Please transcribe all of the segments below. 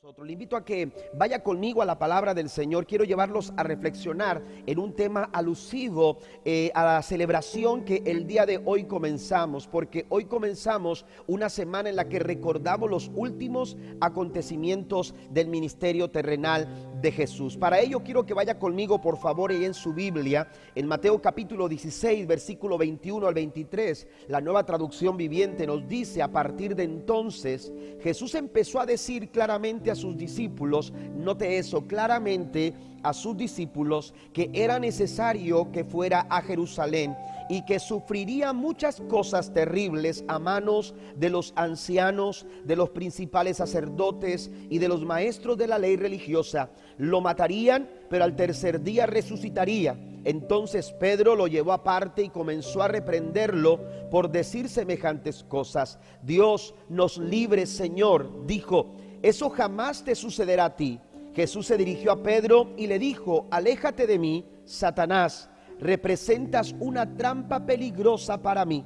Le invito a que vaya conmigo a la palabra del Señor. Quiero llevarlos a reflexionar en un tema alusivo eh, a la celebración que el día de hoy comenzamos, porque hoy comenzamos una semana en la que recordamos los últimos acontecimientos del ministerio terrenal de Jesús. Para ello quiero que vaya conmigo, por favor, y en su Biblia, en Mateo capítulo 16, versículo 21 al 23, la nueva traducción viviente nos dice, a partir de entonces, Jesús empezó a decir claramente, a sus discípulos, note eso claramente a sus discípulos, que era necesario que fuera a Jerusalén y que sufriría muchas cosas terribles a manos de los ancianos, de los principales sacerdotes y de los maestros de la ley religiosa. Lo matarían, pero al tercer día resucitaría. Entonces Pedro lo llevó aparte y comenzó a reprenderlo por decir semejantes cosas. Dios nos libre, Señor, dijo eso jamás te sucederá a ti. Jesús se dirigió a Pedro y le dijo, aléjate de mí, Satanás, representas una trampa peligrosa para mí.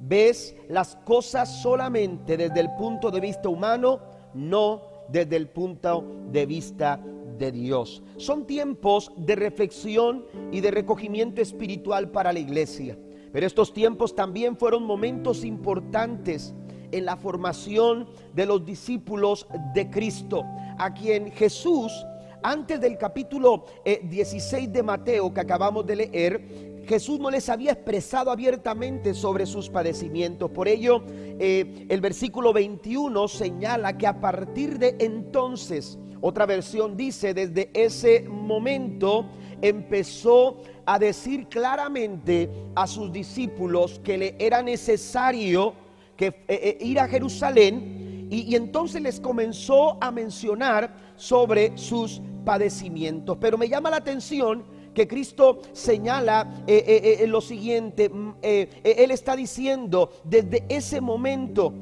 Ves las cosas solamente desde el punto de vista humano, no desde el punto de vista de Dios. Son tiempos de reflexión y de recogimiento espiritual para la iglesia. Pero estos tiempos también fueron momentos importantes en la formación de los discípulos de Cristo, a quien Jesús, antes del capítulo 16 eh, de Mateo que acabamos de leer, Jesús no les había expresado abiertamente sobre sus padecimientos. Por ello, eh, el versículo 21 señala que a partir de entonces, otra versión dice, desde ese momento empezó a decir claramente a sus discípulos que le era necesario que eh, ir a Jerusalén y, entonces les comenzó a mencionar sobre sus padecimientos. Pero me llama la atención que Cristo señala eh, lo siguiente, mm, Él está diciendo desde ese momento,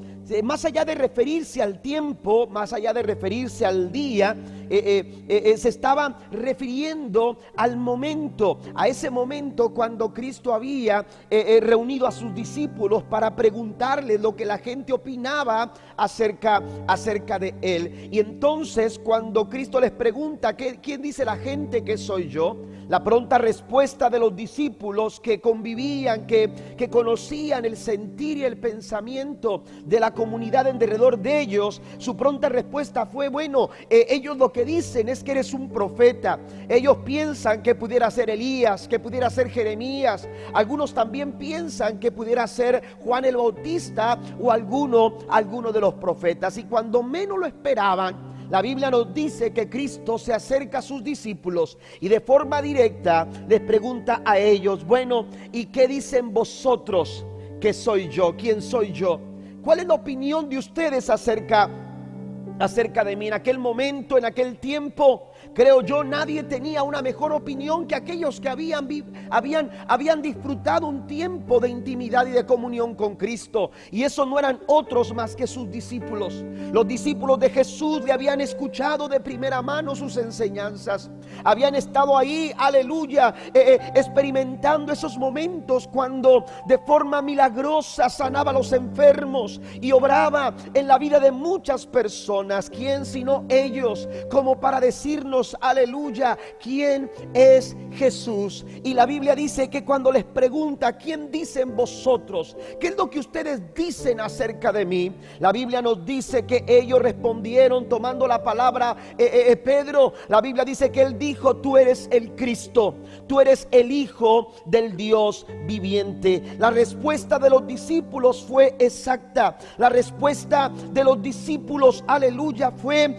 más allá de referirse al tiempo, más allá de referirse al día, eh, eh, eh, se estaba refiriendo al momento, a ese momento cuando Cristo había reunido a sus discípulos para preguntarles lo que la gente opinaba acerca, acerca de él. Y entonces cuando Cristo les pregunta, ¿quién dice la gente que soy yo? La pronta respuesta de los discípulos que convivían, que, que conocían el sentir y el pensamiento de la comunidad en derredor de ellos, su pronta respuesta fue, bueno, ellos lo que dicen es que eres un profeta. Ellos piensan que pudiera ser Elías, que pudiera ser Jeremías. Algunos también piensan que pudiera ser Juan el Bautista o alguno, alguno de los profetas. Y cuando menos lo esperaban, la Biblia nos dice que Cristo se acerca a sus discípulos y de forma directa les pregunta a ellos, bueno, ¿y qué dicen vosotros que soy yo? ¿Quién soy yo? ¿Cuál es la opinión de ustedes acerca acerca de mí. En aquel momento, en aquel tiempo, Creo yo, nadie tenía una mejor opinión que aquellos que habían, habían, habían disfrutado un tiempo de intimidad y de comunión con Cristo. Y eso no eran otros más que sus discípulos. Los discípulos de Jesús le habían escuchado de primera mano sus enseñanzas. Habían estado ahí, aleluya, eh, eh, experimentando esos momentos cuando de forma milagrosa sanaba a los enfermos y obraba en la vida de muchas personas. ¿Quién sino ellos como para decirnos aleluya, quién es Jesús. Y la Biblia dice que cuando les pregunta, ¿quién dicen vosotros? ¿Qué es lo que ustedes dicen acerca de mí? La Biblia nos dice que ellos respondieron tomando la palabra eh, eh, eh, Pedro. La Biblia dice que él dijo, tú eres el Cristo, tú eres el Hijo del Dios viviente. La respuesta de los discípulos fue exacta. La respuesta de los discípulos, aleluya, fue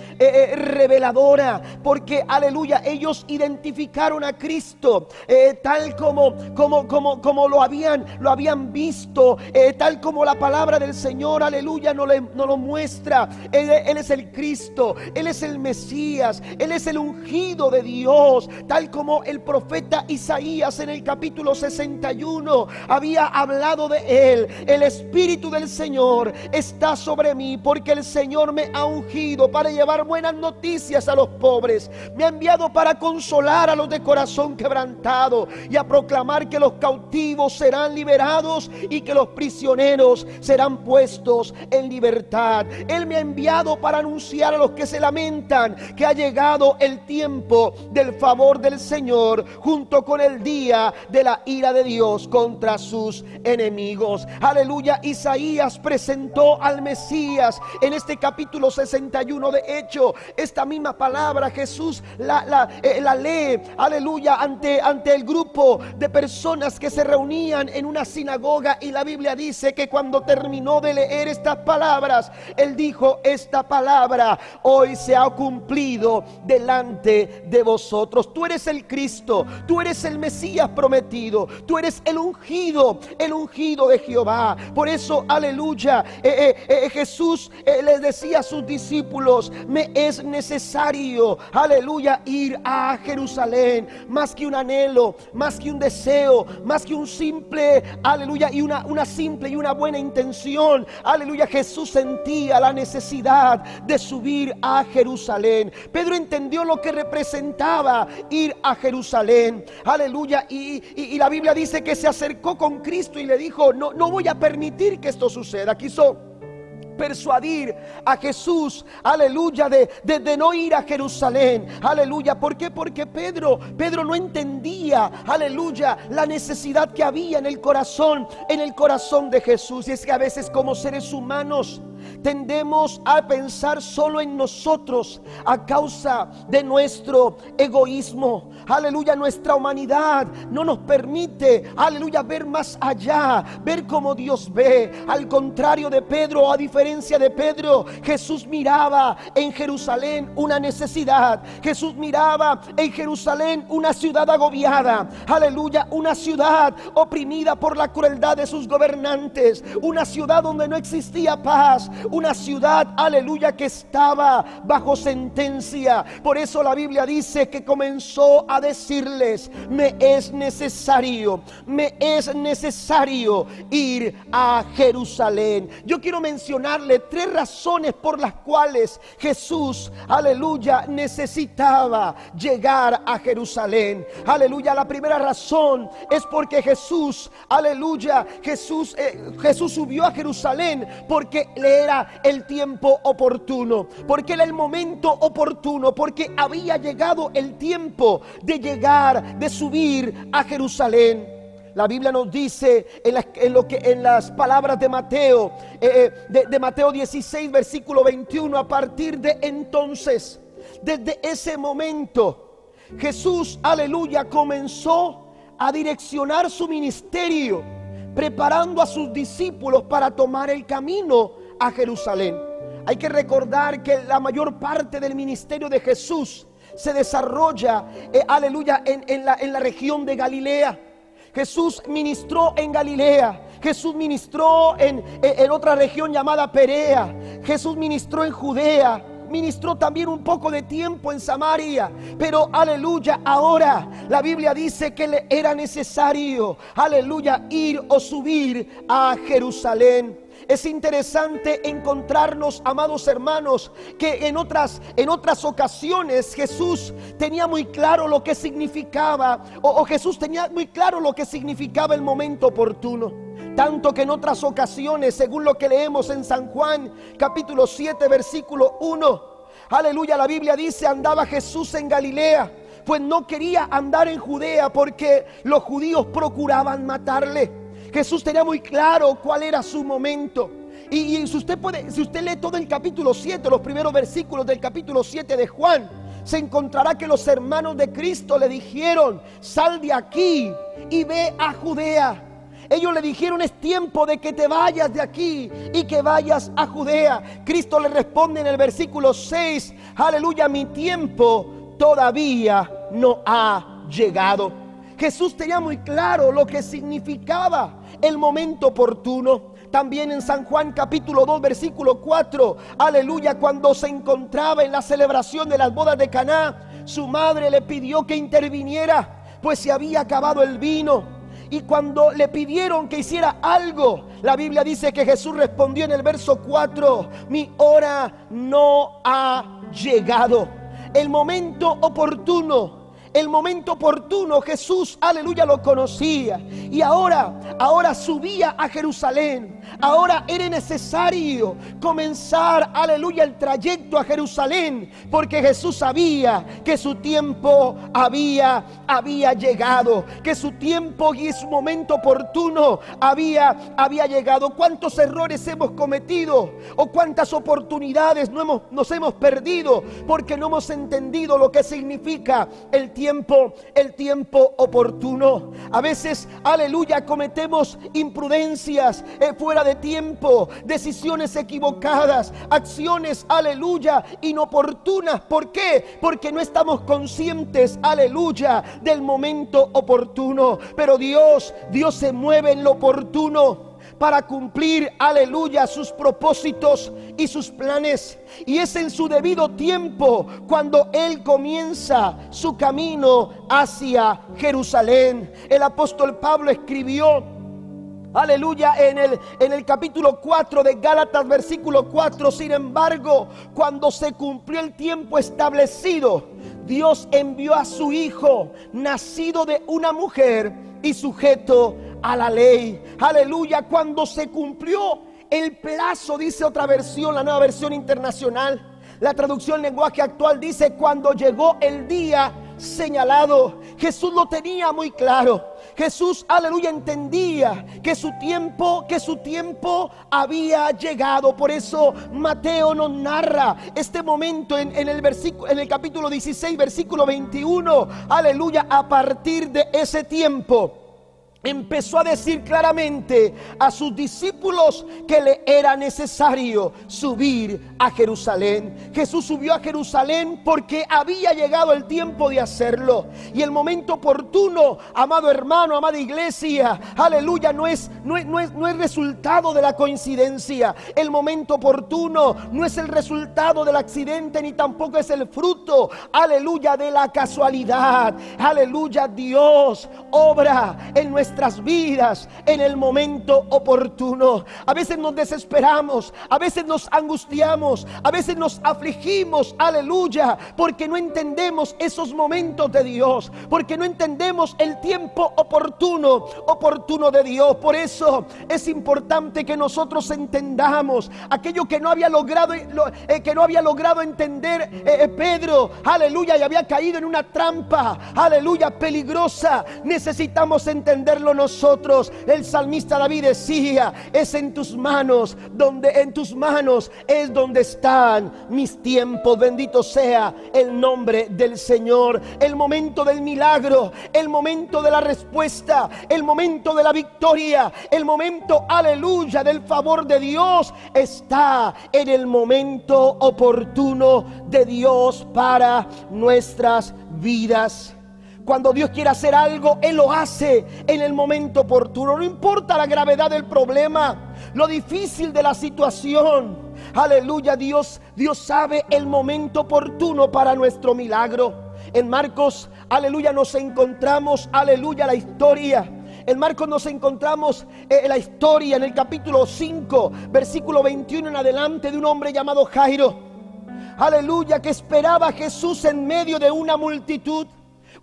reveladora. Porque aleluya, ellos identificaron a Cristo eh, tal como, como, como, como lo habían, lo habían visto, eh, tal como la palabra del Señor, aleluya, no, le, no lo muestra. Él, él es el Cristo, Él es el Mesías, Él es el ungido de Dios, tal como el profeta Isaías en el capítulo 61 había hablado de Él. El Espíritu del Señor está sobre mí porque el Señor me ha ungido para llevar buenas noticias a los pobres pobres, me ha enviado para consolar a los de corazón quebrantado y a proclamar que los cautivos serán liberados y que los prisioneros serán puestos en libertad. Él me ha enviado para anunciar a los que se lamentan que ha llegado el tiempo del favor del Señor junto con el día de la ira de Dios contra sus enemigos. Aleluya, Isaías presentó al Mesías en este capítulo 61 de Hecho. Esta misma palabra Jesús la, la, eh, la lee, aleluya, ante, ante el grupo de personas que se reunían en una sinagoga y la Biblia dice que cuando terminó de leer estas palabras, él dijo, esta palabra hoy se ha cumplido delante de vosotros. Tú eres el Cristo, tú eres el Mesías prometido, tú eres el ungido, el ungido de Jehová. Por eso, aleluya, eh, eh, Jesús les decía a sus discípulos, me es necesario, aleluya, ir a Jerusalén, más que un anhelo, más que un deseo, más que un simple, aleluya, y una, una simple y una buena intención. Aleluya, Jesús sentía la necesidad de subir a Jerusalén. Pedro entendió lo que representaba ir a Jerusalén. Aleluya, y, y la Biblia dice que se acercó con Cristo y le dijo, no, no voy a permitir que esto suceda. Quiso persuadir a Jesús, aleluya, de, de, no ir a Jerusalén, aleluya. ¿Por qué? Porque Pedro, Pedro no entendía, aleluya, la necesidad que había en el corazón, en el corazón de Jesús. Y es que a veces como seres humanos, tendemos a pensar solo en nosotros a causa de nuestro egoísmo. Aleluya, nuestra humanidad no nos permite, aleluya, ver más allá, ver como Dios ve. Al contrario de Pedro, a diferencia de Pedro, Jesús miraba en Jerusalén una necesidad. Jesús miraba en Jerusalén una ciudad agobiada. Aleluya, una ciudad oprimida por la crueldad de sus gobernantes. Una ciudad donde no existía paz una ciudad, aleluya, que estaba bajo sentencia. Por eso la Biblia dice que comenzó a decirles, me es necesario, me es necesario ir a Jerusalén. Yo quiero mencionarle tres razones por las cuales Jesús, aleluya, necesitaba llegar a Jerusalén. Aleluya, la primera razón es porque Jesús, aleluya, Jesús, eh, Jesús subió a Jerusalén porque le era el tiempo oportuno, porque era el momento oportuno, porque había llegado el tiempo de llegar, de subir a Jerusalén. La Biblia nos dice en, lo que, en las palabras de Mateo, eh, eh, de, Mateo 16, versículo 21, a partir de entonces, desde ese momento, Jesús, aleluya, comenzó a direccionar su ministerio, preparando a sus discípulos para tomar el camino a Jerusalén. Hay que recordar que la mayor parte del ministerio de Jesús se desarrolla, eh, aleluya, en, la, en la región de Galilea. Jesús ministró en Galilea. Jesús ministró en, en, otra región llamada Perea. Jesús ministró en Judea. Ministró también un poco de tiempo en Samaria. Pero aleluya, ahora la Biblia dice que le era necesario, aleluya, ir o subir a Jerusalén. Es interesante encontrarnos, amados hermanos, que en otras, en otras ocasiones Jesús tenía muy claro lo que significaba, o, o Jesús tenía muy claro lo que significaba el momento oportuno. Tanto que en otras ocasiones, según lo que leemos en San Juan capítulo 7, versículo 1, aleluya, la Biblia dice, andaba Jesús en Galilea, pues no quería andar en Judea porque los judíos procuraban matarle. Jesús tenía muy claro cuál era su momento. Y, si, usted puede, si usted lee todo el capítulo 7, los primeros versículos del capítulo 7 de Juan, se encontrará que los hermanos de Cristo le dijeron, sal de aquí y ve a Judea. Ellos le dijeron, es tiempo de que te vayas de aquí y que vayas a Judea. Cristo le responde en el versículo 6, aleluya, mi tiempo todavía no ha llegado. Jesús tenía muy claro lo que significaba el momento oportuno. También en San Juan capítulo 2 versículo 4, aleluya, cuando se encontraba en la celebración de las bodas de Caná, su madre le pidió que interviniera, pues se había acabado el vino. Y cuando le pidieron que hiciera algo, la Biblia dice que Jesús respondió en el verso 4, mi hora no ha llegado. el momento oportuno el momento oportuno Jesús, aleluya, lo conocía. Y ahora, ahora subía a Jerusalén. Ahora era necesario comenzar, aleluya, el trayecto a Jerusalén. Porque Jesús sabía que su tiempo había, había llegado. Que su tiempo y su momento oportuno había, había llegado. ¿Cuántos errores hemos cometido? ¿O cuántas oportunidades no hemos, nos hemos perdido? Porque no hemos entendido lo que significa el tiempo el tiempo oportuno. A veces, aleluya, cometemos imprudencias eh, fuera de tiempo, decisiones equivocadas, acciones, aleluya, inoportunas. ¿Por qué? Porque no estamos conscientes, aleluya, del momento oportuno. Pero Dios, Dios se mueve en lo oportuno para cumplir, aleluya, sus propósitos y sus planes. Y es en su debido tiempo cuando Él comienza su camino hacia Jerusalén. El apóstol Pablo escribió Aleluya, en el, en el capítulo 4 de Gálatas, versículo 4, sin embargo, cuando se cumplió el tiempo establecido, Dios envió a su Hijo, nacido de una mujer y sujeto a la ley. Aleluya, cuando se cumplió el plazo, dice otra versión, la nueva versión internacional. La traducción lenguaje actual dice cuando llegó el día señalado. Jesús lo tenía muy claro. Jesús, aleluya, entendía que su tiempo, que su tiempo había llegado. Por eso Mateo nos narra este momento en, el versículo, en el capítulo 16, versículo 21. Aleluya, a partir de ese tiempo empezó a decir claramente a sus discípulos que le era necesario subir a Jerusalén. Jesús subió a Jerusalén porque había llegado el tiempo de hacerlo. Y el momento oportuno, amado hermano, amada iglesia, aleluya, no es, no es, no es, no es resultado de la coincidencia. El momento oportuno no es el resultado del accidente ni tampoco es el fruto, aleluya, de la casualidad. Aleluya, Dios obra en nuestra vidas en el momento oportuno. A veces nos desesperamos, a veces nos angustiamos, a veces nos afligimos, aleluya, porque no entendemos esos momentos de Dios, porque no entendemos el tiempo oportuno, oportuno de Dios. Por eso es importante que nosotros entendamos aquello que no había logrado, eh, que no había logrado entender eh, eh, Pedro, aleluya, y había caído en una trampa, aleluya, peligrosa. Necesitamos nosotros. El salmista David decía, es en tus manos, donde en tus manos es donde están mis tiempos. Bendito sea el nombre del Señor. El momento del milagro, el momento de la respuesta, el momento de la victoria, el momento, aleluya, del favor de Dios está en el momento oportuno de Dios para nuestras vidas. Cuando Dios quiere hacer algo, Él lo hace en el momento oportuno. No importa la gravedad del problema, lo difícil de la situación. Aleluya, Dios, Dios sabe el momento oportuno para nuestro milagro. En Marcos, aleluya, nos encontramos, aleluya, la historia. En Marcos nos encontramos en la historia en el capítulo 5, versículo 21 en adelante de un hombre llamado Jairo. Aleluya, que esperaba a Jesús en medio de una multitud.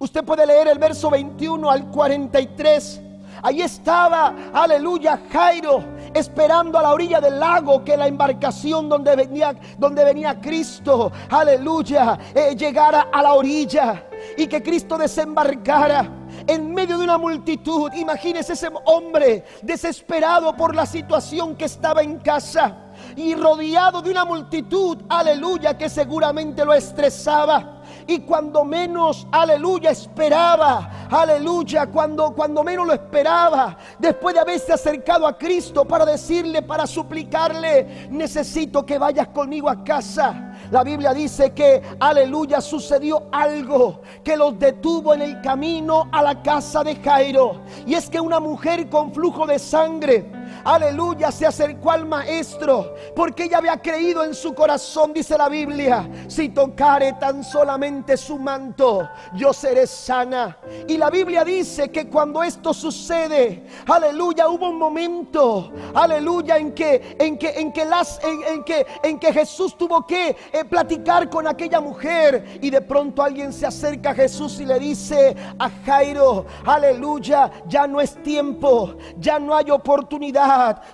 Usted puede leer el verso 21 al 43. Ahí estaba, aleluya, Jairo, esperando a la orilla del lago que la embarcación donde venía, donde venía Cristo, aleluya, eh, llegara a la orilla y que Cristo desembarcara en medio de una multitud. Imagínese ese hombre desesperado por la situación que estaba en casa y rodeado de una multitud, aleluya, que seguramente lo estresaba. Y cuando menos, aleluya, esperaba, aleluya, cuando, cuando menos lo esperaba, después de haberse acercado a Cristo para decirle, para suplicarle, necesito que vayas conmigo a casa. La Biblia dice que, aleluya, sucedió algo que los detuvo en el camino a la casa de Jairo. Y es que una mujer con flujo de sangre, aleluya, se acercó al maestro porque ella había creído en su corazón, dice la Biblia, si tocare tan solamente su manto, yo seré sana. Y la Biblia dice que cuando esto sucede, aleluya, hubo un momento, aleluya, en que en que en que las en, que en que Jesús tuvo que eh, platicar con aquella mujer y de pronto alguien se acerca a Jesús y le dice a Jairo, aleluya, ya no es tiempo, ya no hay oportunidad.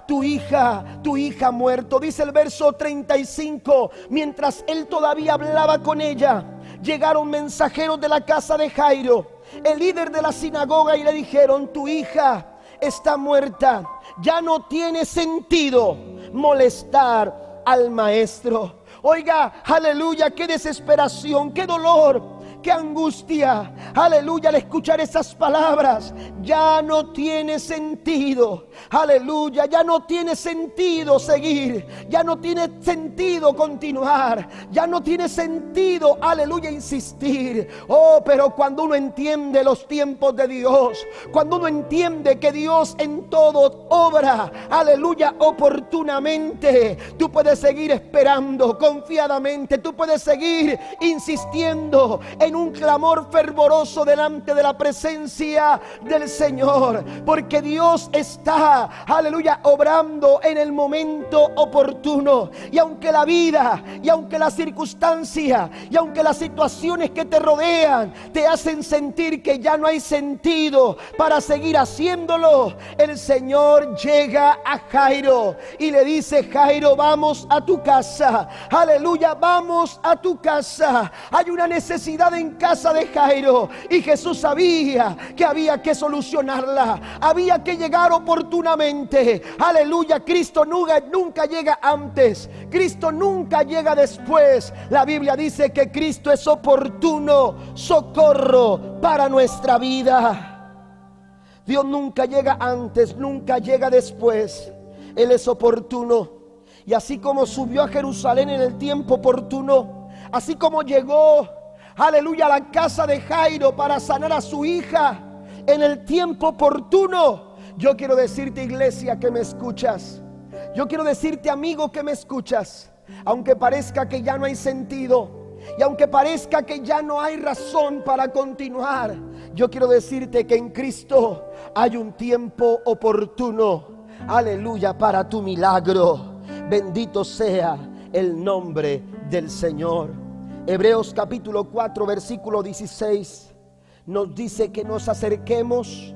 Tu hija, tu hija muerto. Dice el verso 35, mientras él todavía hablaba con ella, llegaron mensajeros de la casa de Jairo, el líder de la sinagoga, y le dijeron, tu hija está muerta. Ya no tiene sentido molestar al maestro. Oiga, aleluya, qué desesperación, qué dolor qué angustia. Aleluya, al escuchar esas palabras, ya no tiene sentido. Aleluya, ya no tiene sentido seguir. Ya no tiene sentido continuar. Ya no tiene sentido, aleluya, insistir. Oh, pero cuando uno entiende los tiempos de Dios, cuando uno entiende que Dios en todo obra, aleluya, oportunamente, tú puedes seguir esperando confiadamente. Tú puedes seguir insistiendo en un clamor fervoroso delante de la presencia del Señor. Porque Dios está, aleluya, obrando en el momento oportuno. Y aunque la vida, y aunque la circunstancia, y aunque las situaciones que te rodean te hacen sentir que ya no hay sentido para seguir haciéndolo, el Señor llega a Jairo y le dice, Jairo, vamos a tu casa. Aleluya, vamos a tu casa. Hay una necesidad en casa de Jairo y Jesús sabía que había que solucionarla, había que llegar oportunamente. Aleluya, Cristo nunca, nunca llega antes, Cristo nunca llega después. La Biblia dice que Cristo es oportuno, socorro para nuestra vida. Dios nunca llega antes, nunca llega después. Él es oportuno. Y así como subió a Jerusalén en el tiempo oportuno, así como llegó aleluya, a la casa de Jairo para sanar a su hija en el tiempo oportuno. Yo quiero decirte, iglesia, que me escuchas. Yo quiero decirte, amigo, que me escuchas. Aunque parezca que ya no hay sentido. Y aunque parezca que ya no hay razón para continuar, yo quiero decirte que en Cristo hay un tiempo oportuno. Aleluya para tu milagro. Bendito sea el nombre del Señor. Hebreos capítulo 4, versículo 16 nos dice que nos acerquemos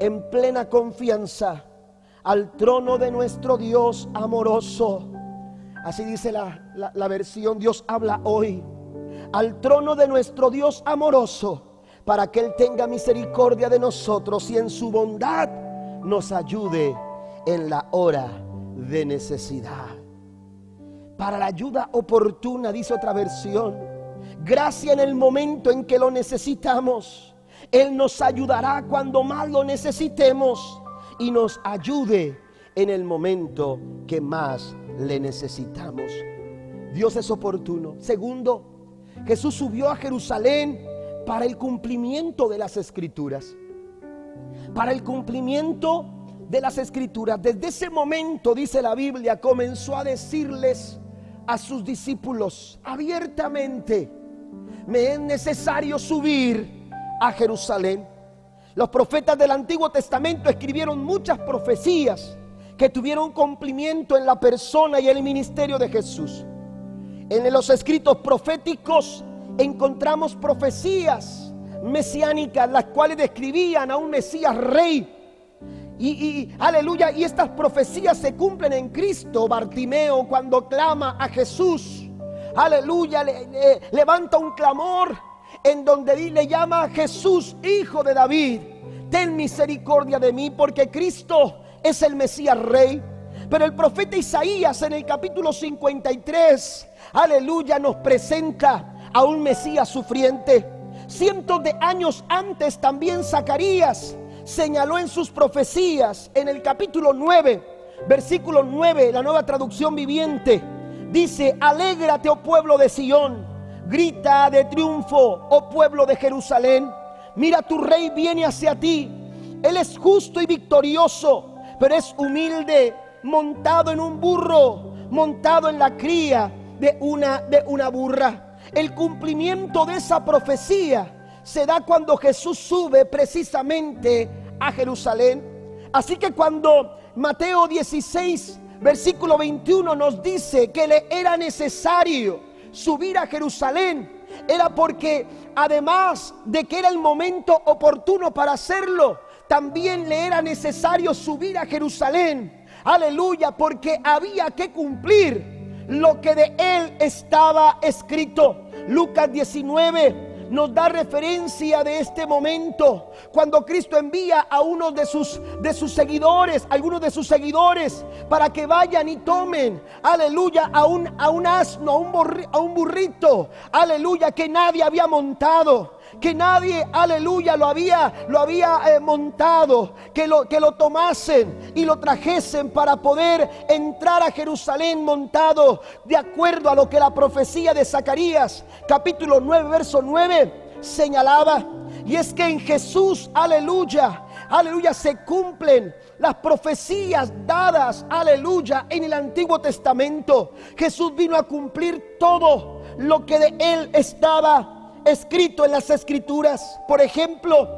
en plena confianza al trono de nuestro Dios amoroso. Así dice la, la, versión Dios habla hoy. Al trono de nuestro Dios amoroso para que Él tenga misericordia de nosotros y en su bondad nos ayude en la hora de necesidad para la ayuda oportuna, dice otra versión. Gracia en el momento en que lo necesitamos. Él nos ayudará cuando más lo necesitemos y nos ayude en el momento que más le necesitamos. Dios es oportuno. Segundo, Jesús subió a Jerusalén para el cumplimiento de las escrituras. Para el cumplimiento de las escrituras. Desde ese momento, dice la Biblia, comenzó a decirles a sus discípulos abiertamente, me es necesario subir a Jerusalén. Los profetas del Antiguo Testamento escribieron muchas profecías que tuvieron cumplimiento en la persona y el ministerio de Jesús. En los escritos proféticos encontramos profecías mesiánicas, las cuales describían a un Mesías rey y, aleluya, y estas profecías se cumplen en Cristo. Bartimeo cuando clama a Jesús, aleluya, le, levanta un clamor en donde le llama a Jesús, hijo de David, ten misericordia de mí, porque Cristo es el Mesías Rey. Pero el profeta Isaías en el capítulo 53, aleluya, nos presenta a un Mesías sufriente. Cientos de años antes también Zacarías señaló en sus profecías en el capítulo 9, versículo 9, la nueva traducción viviente, dice, alégrate, oh pueblo de Sión, grita de triunfo, oh pueblo de Jerusalén, mira tu rey viene hacia ti, él es justo y victorioso, pero es humilde, montado en un burro, montado en la cría de una, de una burra. El cumplimiento de esa profecía se da cuando Jesús sube precisamente a Jerusalén. Así que cuando Mateo 16, versículo 21 nos dice que le era necesario subir a Jerusalén, era porque además de que era el momento oportuno para hacerlo, también le era necesario subir a Jerusalén. Aleluya, porque había que cumplir lo que de él estaba escrito. Lucas 19 nos da referencia de este momento cuando Cristo envía a uno de sus de sus seguidores, algunos de sus seguidores para que vayan y tomen, aleluya, a un a un asno, a un, a un burrito, aleluya, que nadie había montado que nadie, aleluya, lo había, lo había eh, montado, que lo, que lo tomasen y lo trajesen para poder entrar a Jerusalén montado de acuerdo a lo que la profecía de Zacarías, capítulo 9, verso 9, señalaba. Y es que en Jesús, aleluya, aleluya, se cumplen las profecías dadas, aleluya, en el Antiguo Testamento. Jesús vino a cumplir todo lo que de él estaba escrito en las escrituras. Por ejemplo,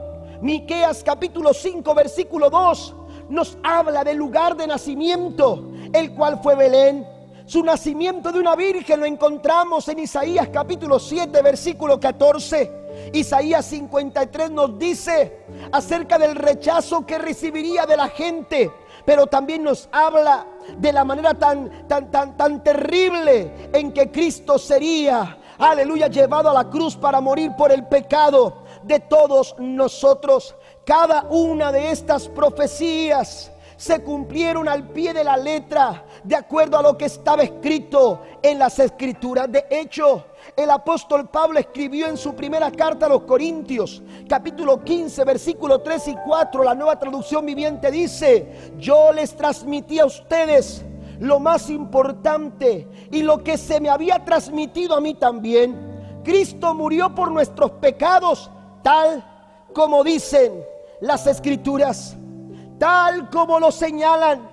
Miqueas capítulo 5 versículo 2 nos habla del lugar de nacimiento, el cual fue Belén. Su nacimiento de una virgen lo encontramos en Isaías capítulo 7 versículo 14. Isaías 53 nos dice acerca del rechazo que recibiría de la gente, pero también nos habla de la manera tan tan tan tan terrible en que Cristo sería aleluya, llevado a la cruz para morir por el pecado de todos nosotros. Cada una de estas profecías se cumplieron al pie de la letra, de acuerdo a lo que estaba escrito en las escrituras. De hecho, el apóstol Pablo escribió en su primera carta a los Corintios, capítulo 15, versículo 3 y 4, la nueva traducción viviente dice, yo les transmití a ustedes lo más importante y lo que se me había transmitido a mí también. Cristo murió por nuestros pecados, tal como dicen las escrituras, tal como lo señalan,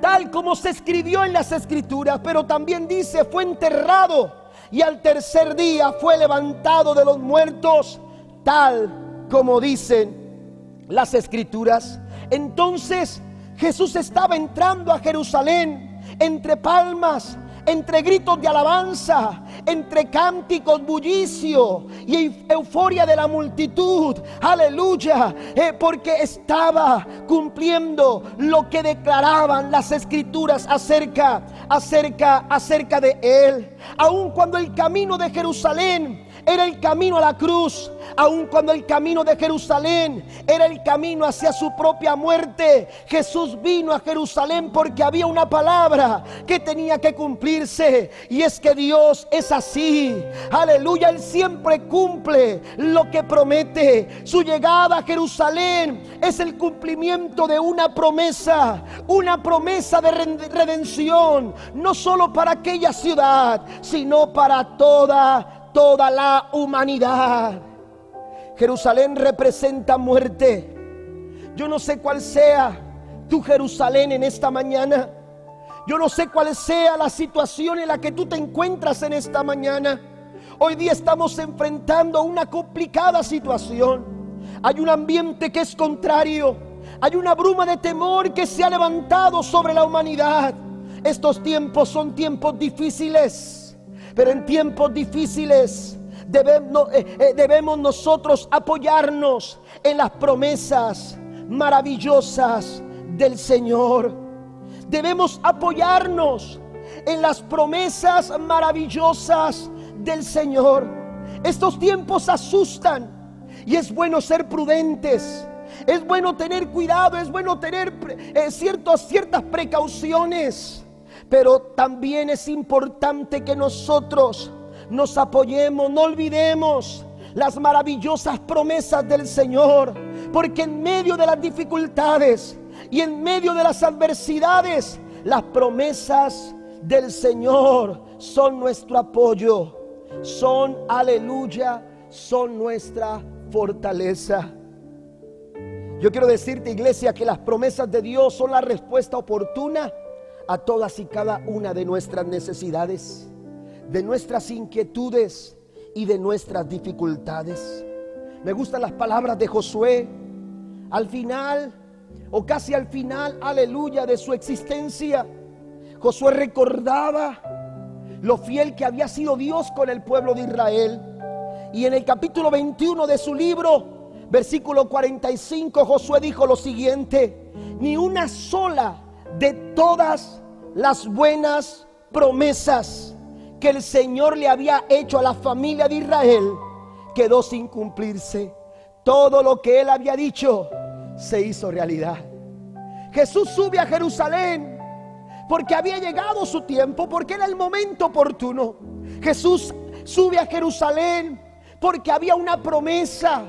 tal como se escribió en las escrituras, pero también dice, fue enterrado y al tercer día fue levantado de los muertos, tal como dicen las escrituras. Entonces, Jesús estaba entrando a Jerusalén entre palmas, entre gritos de alabanza, entre cánticos, bullicio y euforia de la multitud. Aleluya, eh, porque estaba cumpliendo lo que declaraban las escrituras acerca, acerca, acerca de él. Aun cuando el camino de Jerusalén era el camino a la cruz, aun cuando el camino de Jerusalén era el camino hacia su propia muerte. Jesús vino a Jerusalén porque había una palabra que tenía que cumplirse y es que Dios es así. Aleluya, Él siempre cumple lo que promete. Su llegada a Jerusalén es el cumplimiento de una promesa, una promesa de redención, no solo para aquella ciudad, sino para toda toda la humanidad. Jerusalén representa muerte. Yo no sé cuál sea tu Jerusalén en esta mañana. Yo no sé cuál sea la situación en la que tú te encuentras en esta mañana. Hoy día estamos enfrentando una complicada situación. Hay un ambiente que es contrario. Hay una bruma de temor que se ha levantado sobre la humanidad. Estos tiempos son tiempos difíciles. Pero en tiempos difíciles debemos, eh, eh, debemos nosotros apoyarnos en las promesas maravillosas del Señor. Debemos apoyarnos en las promesas maravillosas del Señor. Estos tiempos asustan y es bueno ser prudentes. Es bueno tener cuidado, es bueno tener eh, ciertas precauciones. Pero también es importante que nosotros nos apoyemos, no olvidemos las maravillosas promesas del Señor, porque en medio de las dificultades y en medio de las adversidades, las promesas del Señor son nuestro apoyo, son aleluya, son nuestra fortaleza. Yo quiero decirte, iglesia, que las promesas de Dios son la respuesta oportuna a todas y cada una de nuestras necesidades, de nuestras inquietudes y de nuestras dificultades. Me gustan las palabras de Josué. Al final, o casi al final, aleluya, de su existencia, Josué recordaba lo fiel que había sido Dios con el pueblo de Israel. Y en el capítulo 21 de su libro, versículo 45, Josué dijo lo siguiente, ni una sola de todas las buenas promesas que el Señor le había hecho a la familia de Israel quedó sin cumplirse. Todo lo que él había dicho se hizo realidad. Jesús sube a Jerusalén porque había llegado su tiempo, porque era el momento oportuno. Jesús sube a Jerusalén porque había una promesa,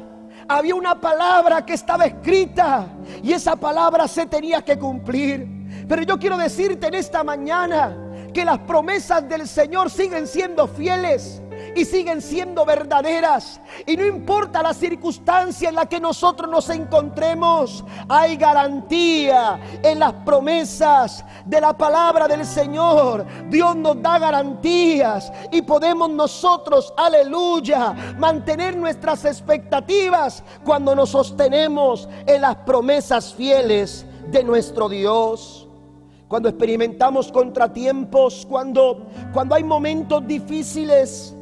había una palabra que estaba escrita y esa palabra se tenía que cumplir. Pero yo quiero decirte en esta mañana que las promesas del Señor siguen siendo fieles y siguen siendo verdaderas. Y no importa la circunstancia en la que nosotros nos encontremos, hay garantía en las promesas de la palabra del Señor. Dios nos da garantías y podemos nosotros, aleluya, mantener nuestras expectativas cuando nos sostenemos en las promesas fieles de nuestro Dios cuando experimentamos contratiempos, cuando, cuando hay momentos difíciles,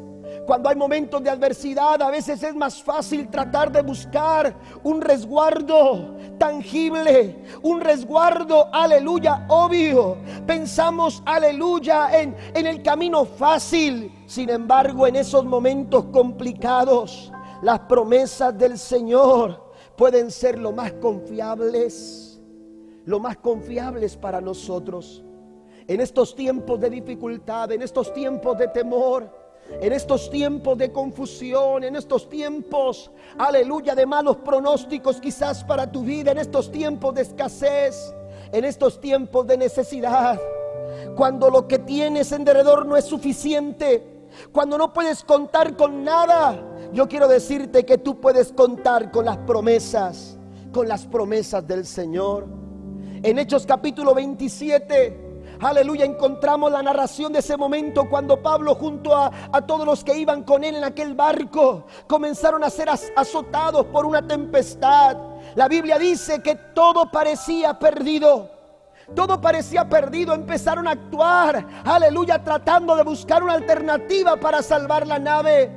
cuando hay momentos de adversidad, a veces es más fácil tratar de buscar un resguardo tangible, un resguardo, aleluya, obvio. Pensamos, aleluya, en, en el camino fácil. Sin embargo, en esos momentos complicados, las promesas del Señor pueden ser lo más confiables, lo más confiables para nosotros. En estos tiempos de dificultad, en estos tiempos de temor, en estos tiempos de confusión, en estos tiempos, aleluya, de malos pronósticos quizás para tu vida, en estos tiempos de escasez, en estos tiempos de necesidad, cuando lo que tienes en derredor no es suficiente, cuando no puedes contar con nada, yo quiero decirte que tú puedes contar con las promesas, con las promesas del Señor. En Hechos capítulo 27, Aleluya, encontramos la narración de ese momento cuando Pablo junto a, todos los que iban con él en aquel barco comenzaron a ser azotados por una tempestad. La Biblia dice que todo parecía perdido. Todo parecía perdido, empezaron a actuar, aleluya, tratando de buscar una alternativa para salvar la nave.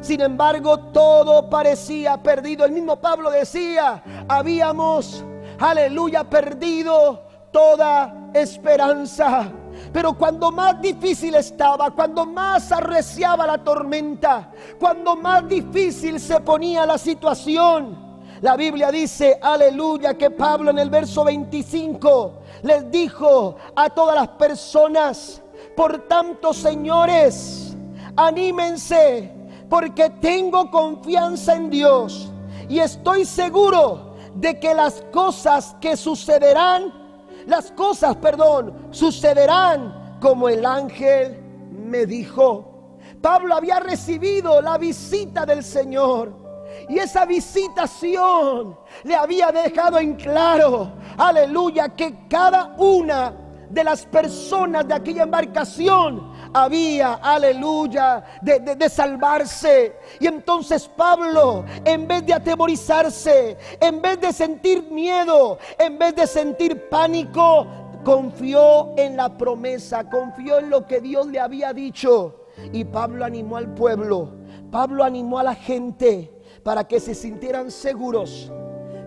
Sin embargo, todo parecía perdido. El mismo Pablo decía, habíamos, aleluya, perdido toda esperanza. Pero cuando más difícil estaba, cuando más arreciaba la tormenta, cuando más difícil se ponía la situación, la Biblia dice, aleluya, que Pablo en el verso 25 les dijo a todas las personas, por tanto señores, anímense, porque tengo confianza en Dios y estoy seguro de que las cosas que sucederán las cosas, perdón, sucederán como el ángel me dijo. Pablo había recibido la visita del Señor. Y esa visitación le había dejado en claro, aleluya, que cada una de las personas de aquella embarcación había, aleluya, de, salvarse. Y entonces Pablo, en vez de atemorizarse, en vez de sentir miedo, en vez de sentir pánico, confió en la promesa, confió en lo que Dios le había dicho. Y Pablo animó al pueblo, Pablo animó a la gente para que se sintieran seguros,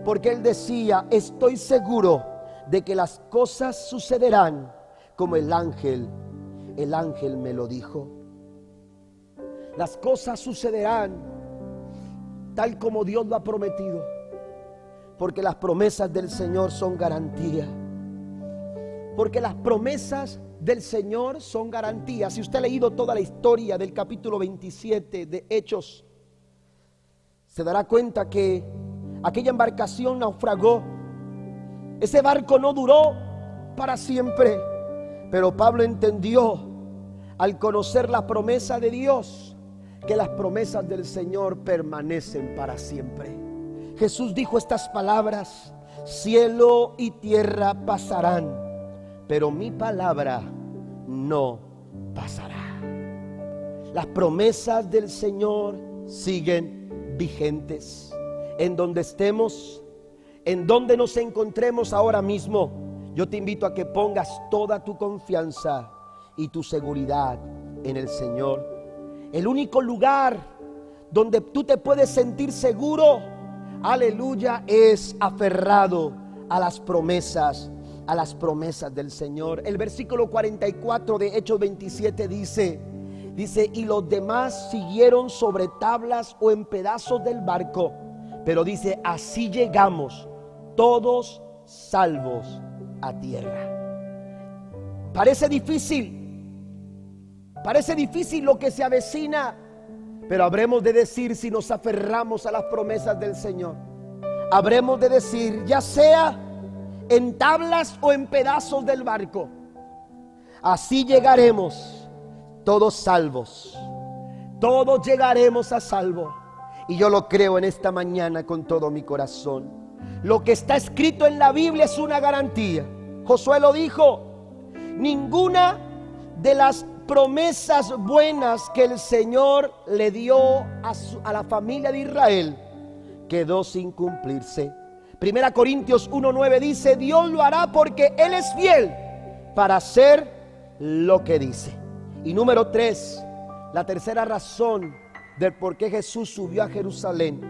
porque él decía, estoy seguro de que las cosas sucederán como el ángel el ángel me lo dijo. Las cosas sucederán tal como Dios lo ha prometido, porque las promesas del Señor son garantía. Porque las promesas del Señor son garantías. Si usted ha leído toda la historia del capítulo 27 de Hechos, se dará cuenta que aquella embarcación naufragó. Ese barco no duró para siempre. Pero Pablo entendió al conocer la promesa de Dios que las promesas del Señor permanecen para siempre. Jesús dijo estas palabras, cielo y tierra pasarán, pero mi palabra no pasará. Las promesas del Señor siguen vigentes. En donde estemos, en donde nos encontremos ahora mismo, yo te invito a que pongas toda tu confianza y tu seguridad en el Señor. El único lugar donde tú te puedes sentir seguro, aleluya, es aferrado a las promesas, a las promesas del Señor. El versículo 44 de Hechos 27 dice, dice, y los demás siguieron sobre tablas o en pedazos del barco, pero dice, así llegamos todos salvos tierra. Parece difícil, parece difícil lo que se avecina, pero habremos de decir si nos aferramos a las promesas del Señor. Habremos de decir, ya sea en tablas o en pedazos del barco, así llegaremos todos salvos. Todos llegaremos a salvo. Y yo lo creo en esta mañana con todo mi corazón. Lo que está escrito en la Biblia es una garantía. Josué lo dijo, ninguna de las promesas buenas que el Señor le dio a, la familia de Israel quedó sin cumplirse. Primera Corintios 1.9 dice, Dios lo hará porque Él es fiel para hacer lo que dice. Y número 3, la tercera razón del por qué Jesús subió a Jerusalén,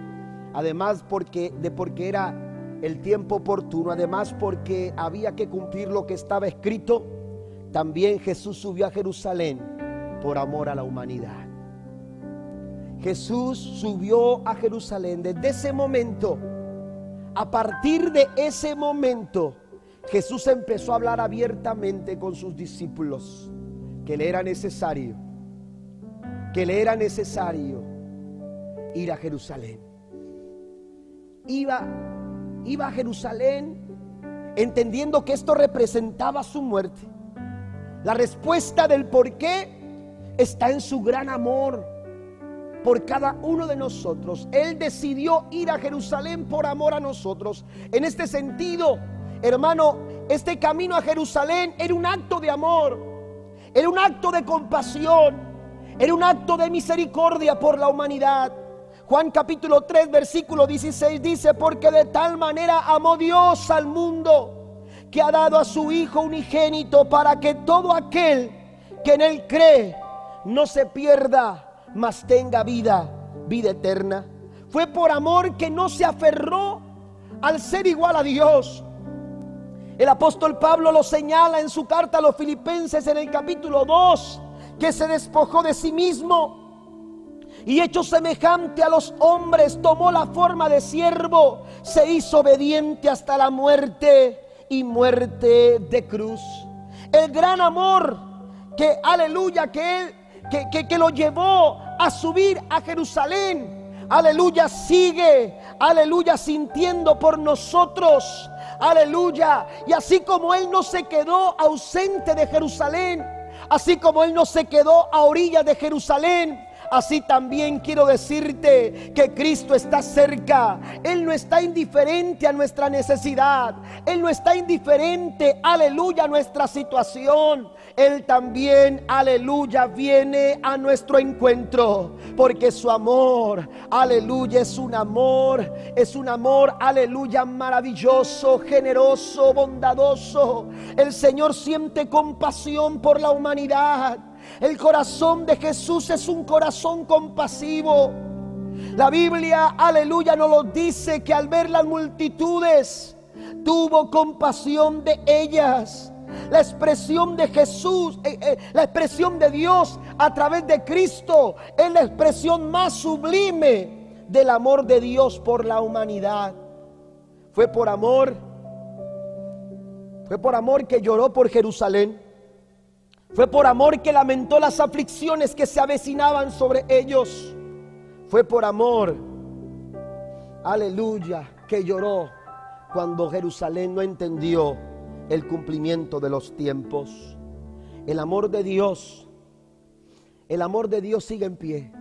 además porque, de porque era el tiempo oportuno, además porque había que cumplir lo que estaba escrito, también Jesús subió a Jerusalén por amor a la humanidad. Jesús subió a Jerusalén desde ese momento. A partir de ese momento, Jesús empezó a hablar abiertamente con sus discípulos que le era necesario, que le era necesario ir a Jerusalén. Iba, iba a Jerusalén entendiendo que esto representaba su muerte. La respuesta del por qué está en su gran amor por cada uno de nosotros. Él decidió ir a Jerusalén por amor a nosotros. En este sentido, hermano, este camino a Jerusalén era un acto de amor, era un acto de compasión, era un acto de misericordia por la humanidad. Juan capítulo 3, versículo 16 dice, porque de tal manera amó Dios al mundo que ha dado a su Hijo unigénito para que todo aquel que en Él cree no se pierda, mas tenga vida, vida eterna. Fue por amor que no se aferró al ser igual a Dios. El apóstol Pablo lo señala en su carta a los filipenses en el capítulo 2, que se despojó de sí mismo y hecho semejante a los hombres, tomó la forma de siervo, se hizo obediente hasta la muerte y muerte de cruz. El gran amor que, aleluya, que él que, lo llevó a subir a Jerusalén. Aleluya, sigue, aleluya, sintiendo por nosotros. Aleluya. Y así como Él no se quedó ausente de Jerusalén, así como Él no se quedó a orillas de Jerusalén, Así también quiero decirte que Cristo está cerca. Él no está indiferente a nuestra necesidad. Él no está indiferente, aleluya, a nuestra situación. Él también, aleluya, viene a nuestro encuentro. Porque su amor, aleluya, es un amor, es un amor, aleluya, maravilloso, generoso, bondadoso. El Señor siente compasión por la humanidad. El corazón de Jesús es un corazón compasivo. La Biblia, aleluya, nos lo dice que al ver las multitudes, tuvo compasión de ellas la expresión de Jesús, eh, eh, la expresión de Dios a través de Cristo es la expresión más sublime del amor de Dios por la humanidad. Fue por amor, fue por amor que lloró por Jerusalén. Fue por amor que lamentó las aflicciones que se avecinaban sobre ellos. Fue por amor, aleluya, que lloró cuando Jerusalén no entendió el cumplimiento de los tiempos. El amor de Dios, el amor de Dios sigue en pie.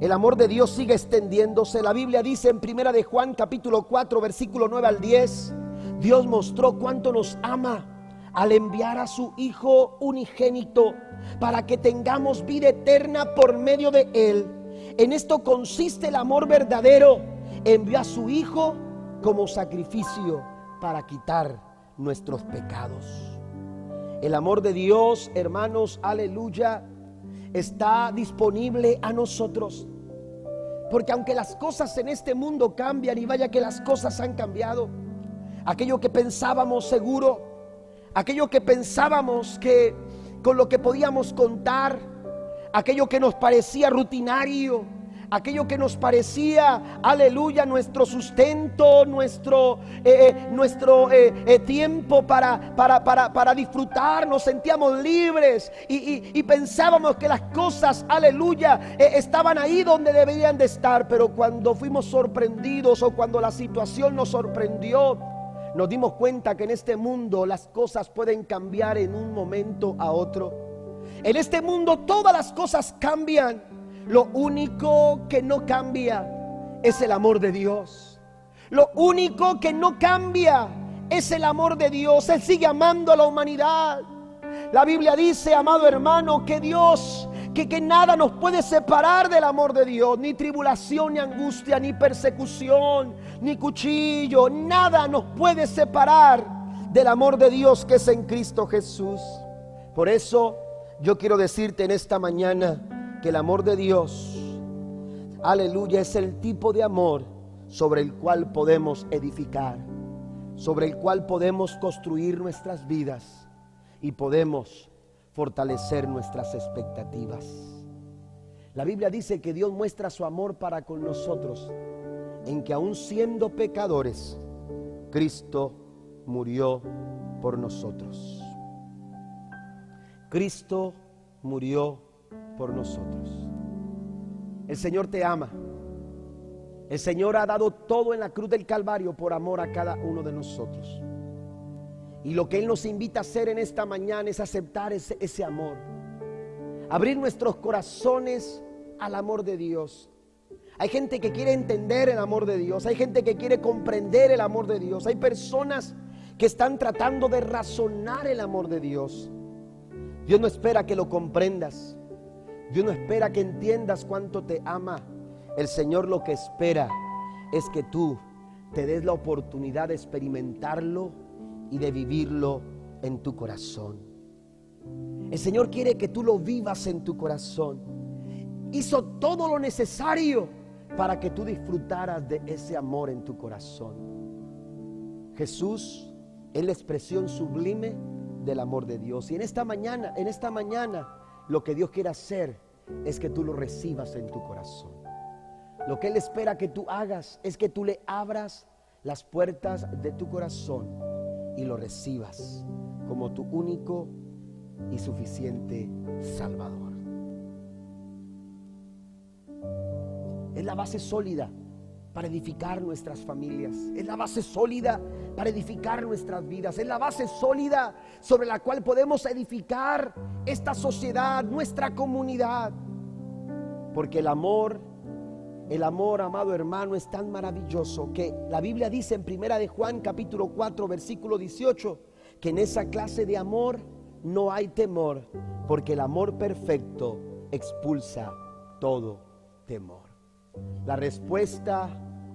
El amor de Dios sigue extendiéndose. La Biblia dice en Primera de Juan capítulo 4 versículo 9 al 10, Dios mostró cuánto nos ama al enviar a su Hijo unigénito para que tengamos vida eterna por medio de Él. En esto consiste el amor verdadero. Envió a su Hijo como sacrificio para quitar nuestros pecados. El amor de Dios, hermanos, aleluya, está disponible a nosotros. Porque aunque las cosas en este mundo cambian y vaya que las cosas han cambiado, aquello que pensábamos seguro, aquello que pensábamos que con lo que podíamos contar, aquello que nos parecía rutinario, aquello que nos parecía, aleluya, nuestro sustento, nuestro, eh, eh, nuestro eh, tiempo para, para, para, disfrutar, nos sentíamos libres y, y pensábamos que las cosas, aleluya, estaban ahí donde deberían de estar, pero cuando fuimos sorprendidos o cuando la situación nos sorprendió, nos dimos cuenta que en este mundo las cosas pueden cambiar en un momento a otro. En este mundo todas las cosas cambian. Lo único que no cambia es el amor de Dios. Lo único que no cambia es el amor de Dios. Él sigue amando a la humanidad. La Biblia dice, amado hermano, que Dios, que, nada nos puede separar del amor de Dios. Ni tribulación, ni angustia, ni persecución, ni cuchillo. Nada nos puede separar del amor de Dios que es en Cristo Jesús. Por eso yo quiero decirte en esta mañana, que el amor de Dios, aleluya, es el tipo de amor sobre el cual podemos edificar, sobre el cual podemos construir nuestras vidas y podemos fortalecer nuestras expectativas. La Biblia dice que Dios muestra su amor para con nosotros, en que aun siendo pecadores, Cristo murió por nosotros. Cristo murió por nosotros. El Señor te ama. El Señor ha dado todo en la cruz del Calvario por amor a cada uno de nosotros. Y lo que Él nos invita a hacer en esta mañana es aceptar ese, amor. Abrir nuestros corazones al amor de Dios. Hay gente que quiere entender el amor de Dios. Hay gente que quiere comprender el amor de Dios. Hay personas que están tratando de razonar el amor de Dios. Dios no espera que lo comprendas. Dios no espera que entiendas cuánto te ama. El Señor lo que espera es que tú te des la oportunidad de experimentarlo y de vivirlo en tu corazón. El Señor quiere que tú lo vivas en tu corazón. Hizo todo lo necesario para que tú disfrutaras de ese amor en tu corazón. Jesús es la expresión sublime del amor de Dios. Y en esta mañana, en esta mañana, lo que Dios quiere hacer es que tú lo recibas en tu corazón. Lo que Él espera que tú hagas es que tú le abras las puertas de tu corazón y lo recibas como tu único y suficiente Salvador. Es la base sólida para edificar nuestras familias. Es la base sólida para edificar nuestras vidas. Es la base sólida sobre la cual podemos edificar esta sociedad, nuestra comunidad. Porque el amor, el amor, amado hermano, es tan maravilloso que la Biblia dice en Primera de Juan capítulo 4 versículo 18 que en esa clase de amor no hay temor, porque el amor perfecto expulsa todo temor. La respuesta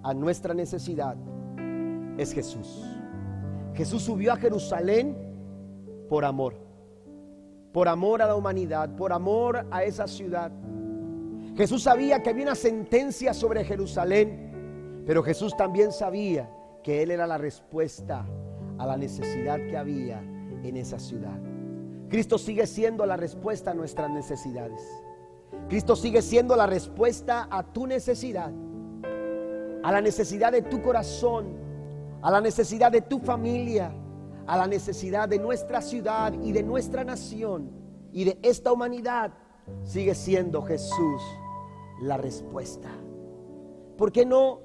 a nuestra necesidad es Jesús. Jesús subió a Jerusalén por amor, por amor a la humanidad, por amor a esa ciudad. Jesús sabía que había una sentencia sobre Jerusalén, pero Jesús también sabía que Él era la respuesta a la necesidad que había en esa ciudad. Cristo sigue siendo la respuesta a nuestras necesidades. Cristo sigue siendo la respuesta a tu necesidad a la necesidad de tu corazón, a la necesidad de tu familia, a la necesidad de nuestra ciudad y de nuestra nación y de esta humanidad, sigue siendo Jesús la respuesta. ¿Por qué no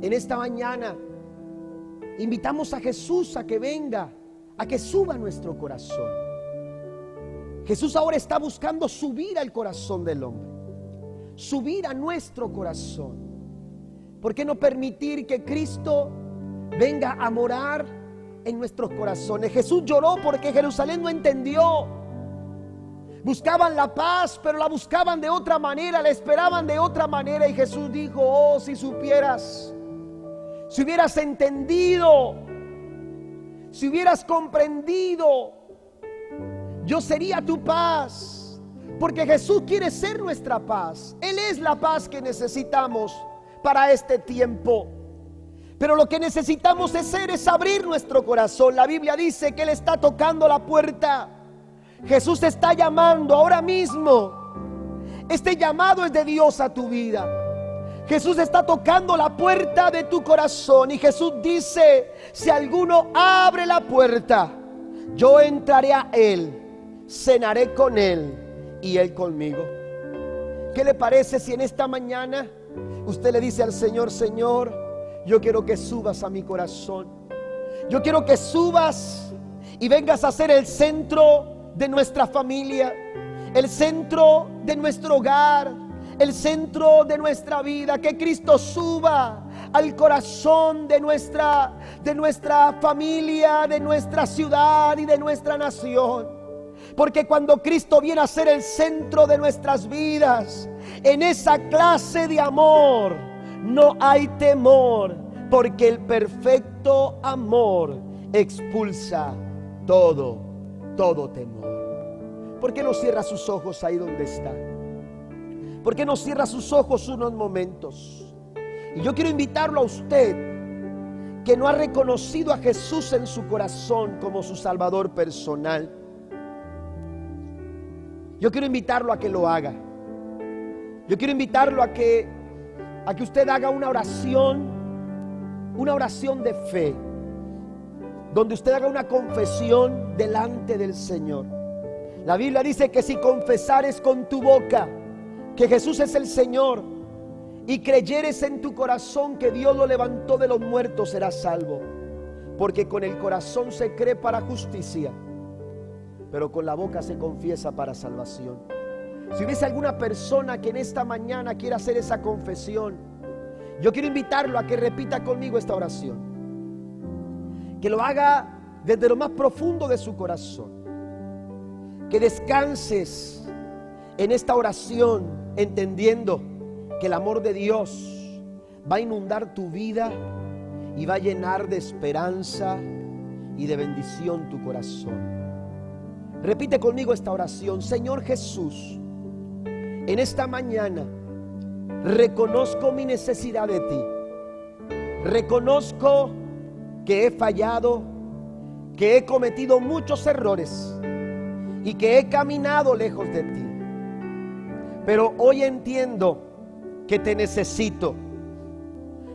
en esta mañana invitamos a Jesús a que venga, a que suba nuestro corazón? Jesús ahora está buscando subir al corazón del hombre. subir a nuestro corazón? ¿Por qué no permitir que Cristo venga a morar en nuestros corazones? Jesús lloró porque Jerusalén no entendió. Buscaban la paz, pero la buscaban de otra manera, la esperaban de otra manera. Y Jesús dijo, oh, si supieras, si hubieras entendido, si hubieras comprendido, yo sería tu paz. Porque Jesús quiere ser nuestra paz. Él es la paz que necesitamos para este tiempo. Pero lo que necesitamos hacer es abrir nuestro corazón. La Biblia dice que Él está tocando la puerta. Jesús está llamando ahora mismo. Este llamado es de Dios a tu vida. Jesús está tocando la puerta de tu corazón y Jesús dice, si alguno abre la puerta, yo entraré a Él, cenaré con Él y Él conmigo. ¿Qué le parece si en esta mañana usted le dice al Señor, Señor, yo quiero que subas a mi corazón? Yo quiero que subas y vengas a ser el centro de nuestra familia, el centro de nuestro hogar el centro de nuestra vida, que Cristo suba al corazón de nuestra de nuestra familia, de nuestra ciudad y de nuestra nación. Porque cuando Cristo viene a ser el centro de nuestras vidas, en esa clase de amor no hay temor, porque el perfecto amor expulsa todo, todo temor. ¿Por qué no cierra sus ojos ahí donde está? ¿Por qué no cierra sus ojos unos momentos? Y yo quiero invitarlo a usted que no ha reconocido a Jesús en su corazón como su Salvador personal. Yo quiero invitarlo a que lo haga. Yo quiero invitarlo a que a que usted haga una oración, una oración de fe, donde usted haga una confesión delante del Señor. La Biblia dice que si confesares con tu boca que Jesús es el Señor y creyeres en tu corazón que Dios lo levantó de los muertos, serás salvo. Porque con el corazón se cree para justicia, pero con la boca se confiesa para salvación. Si hubiese alguna persona que en esta mañana quiera hacer esa confesión, yo quiero invitarlo a que repita conmigo esta oración. Que lo haga desde lo más profundo de su corazón. Que descanses en esta oración entendiendo que el amor de Dios va a inundar tu vida y va a llenar de esperanza y de bendición tu corazón. Repite conmigo esta oración. Señor Jesús, en esta mañana reconozco mi necesidad de ti. Reconozco que he fallado, que he cometido muchos errores y que he caminado lejos de ti. Pero hoy entiendo que te necesito.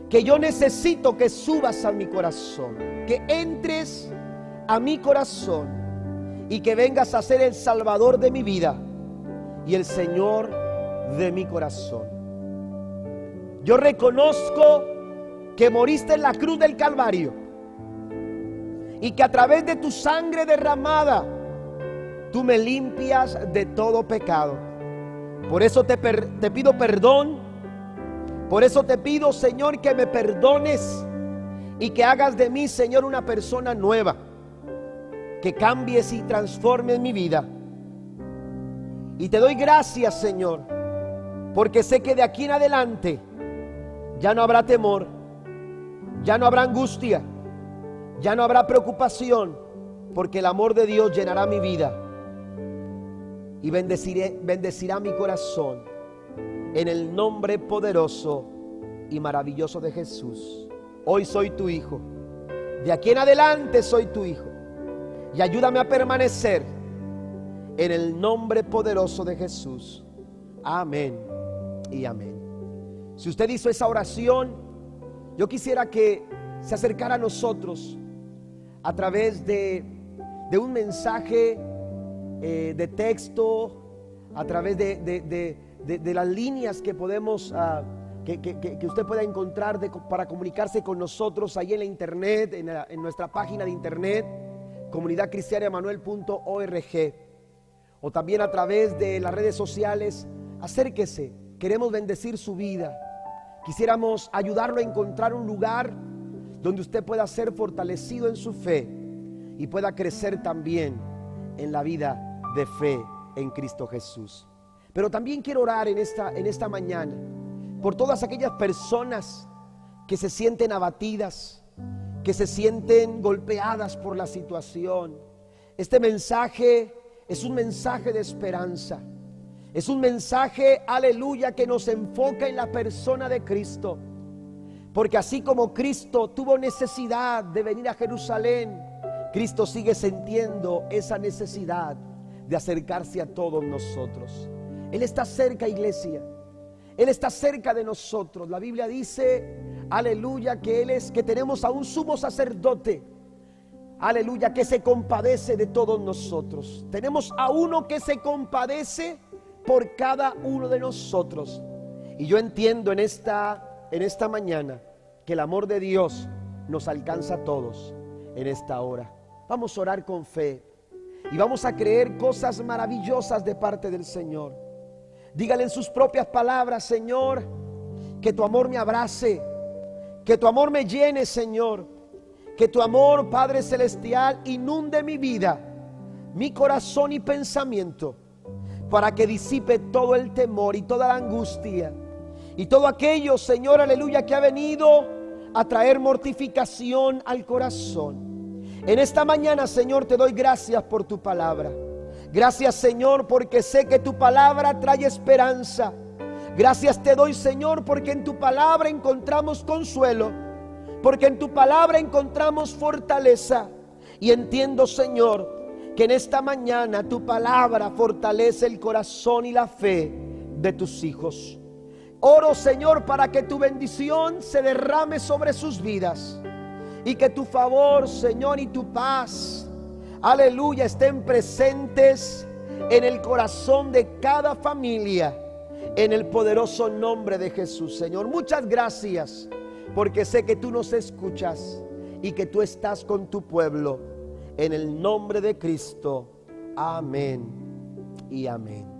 Que yo necesito que subas a mi corazón. Que entres a mi corazón. Y que vengas a ser el Salvador de mi vida. Y el Señor de mi corazón. Yo reconozco que moriste en la cruz del Calvario. Y que a través de tu sangre derramada, tú me limpias de todo pecado. Por eso te, pido perdón. Por eso te pido, Señor, que me perdones y que hagas de mí, Señor, una persona nueva. Que cambies y transformes mi vida. Y te doy gracias, Señor, porque sé que de aquí en adelante ya no habrá temor, ya no habrá angustia, ya no habrá preocupación, porque el amor de Dios llenará mi vida y bendeciré, bendecirá mi corazón en el nombre poderoso y maravilloso de Jesús. Hoy soy tu hijo. De aquí en adelante soy tu hijo. Y ayúdame a permanecer en el nombre poderoso de Jesús. Amén y amén. Si usted hizo esa oración, yo quisiera que se acercara a nosotros a través de, de un mensaje eh, de texto, a través de, las líneas que podemos, ah, que, usted pueda encontrar para comunicarse con nosotros ahí en la internet, en, nuestra página de internet, comunidadcristianemanuel.org, o también a través de las redes sociales, acérquese queremos bendecir su vida. Quisiéramos ayudarlo a encontrar un lugar donde usted pueda ser fortalecido en su fe y pueda crecer también en la vida de fe en Cristo Jesús. Pero también quiero orar en esta, en esta mañana por todas aquellas personas que se sienten abatidas, que se sienten golpeadas por la situación. Este mensaje es un mensaje de esperanza. Es un mensaje, aleluya, que nos enfoca en la persona de Cristo. Porque así como Cristo tuvo necesidad de venir a Jerusalén, Cristo sigue sintiendo esa necesidad de acercarse a todos nosotros. Él está cerca, iglesia. Él está cerca de nosotros. La Biblia dice, aleluya, que Él es, que tenemos a un sumo sacerdote. Aleluya, que se compadece de todos nosotros. Tenemos a uno que se compadece por cada uno de nosotros. Y yo entiendo en esta, en esta mañana que el amor de Dios nos alcanza a todos en esta hora. Vamos a orar con fe y vamos a creer cosas maravillosas de parte del Señor. Dígale en sus propias palabras, Señor, que tu amor me abrace, que tu amor me llene, Señor, que tu amor, Padre Celestial, inunde mi vida, mi corazón y pensamiento para que disipe todo el temor y toda la angustia y todo aquello, Señor, aleluya, que ha venido a traer mortificación al corazón. En esta mañana, Señor, te doy gracias por tu palabra. Gracias, Señor, porque sé que tu palabra trae esperanza. Gracias te doy, Señor, porque en tu palabra encontramos consuelo, porque en tu palabra encontramos fortaleza. Y entiendo, Señor, que en esta mañana tu palabra fortalece el corazón y la fe de tus hijos. Oro, Señor, para que tu bendición se derrame sobre sus vidas y que tu favor, Señor, y tu paz, aleluya, estén presentes en el corazón de cada familia, en el poderoso nombre de Jesús, Señor. Muchas gracias, porque sé que tú nos escuchas y que tú estás con tu pueblo en el nombre de Cristo. Amén y amén.